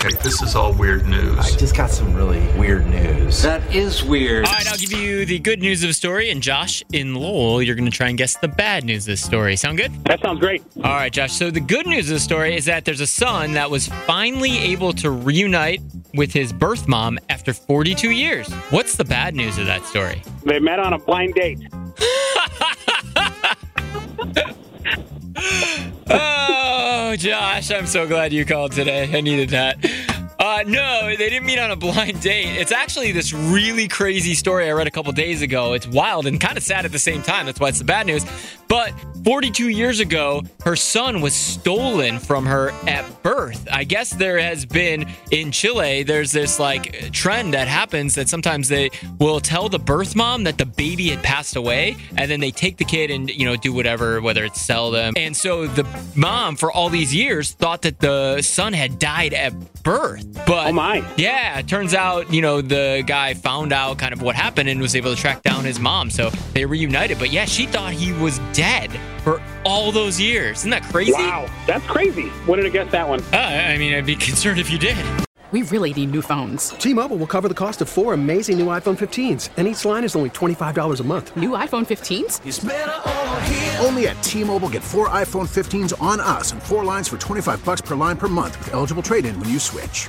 Okay, this is all weird news. I just got some really weird news. That is weird. All right, I'll give you the good news of the story, and Josh in Lowell, you're going to try and guess the bad news of the story. Sound good? That sounds great. All right, Josh. So the good news of the story is that there's a son that was finally able to reunite with his birth mom after 42 years. What's the bad news of that story? They met on a blind date. Josh, I'm so glad you called today. I needed that. Uh, no, they didn't meet on a blind date. It's actually this really crazy story I read a couple days ago. It's wild and kind of sad at the same time. That's why it's the bad news. But 42 years ago, her son was stolen from her at birth. I guess there has been in Chile, there's this like trend that happens that sometimes they will tell the birth mom that the baby had passed away, and then they take the kid and, you know, do whatever, whether it's sell them. And so the mom, for all these years, thought that the son had died at birth. But Oh, my. yeah, it turns out, you know, the guy found out kind of what happened and was able to track down his mom. So they reunited. But yeah, she thought he was dead for all those years. Isn't that crazy? Wow, that's crazy. Wouldn't have guessed that one. Uh, I mean, I'd be concerned if you did. We really need new phones. T-Mobile will cover the cost of four amazing new iPhone 15s, and each line is only $25 a month. New iPhone 15s? Only at T-Mobile get four iPhone 15s on us and four lines for 25 bucks per line per month with eligible trade-in when you switch.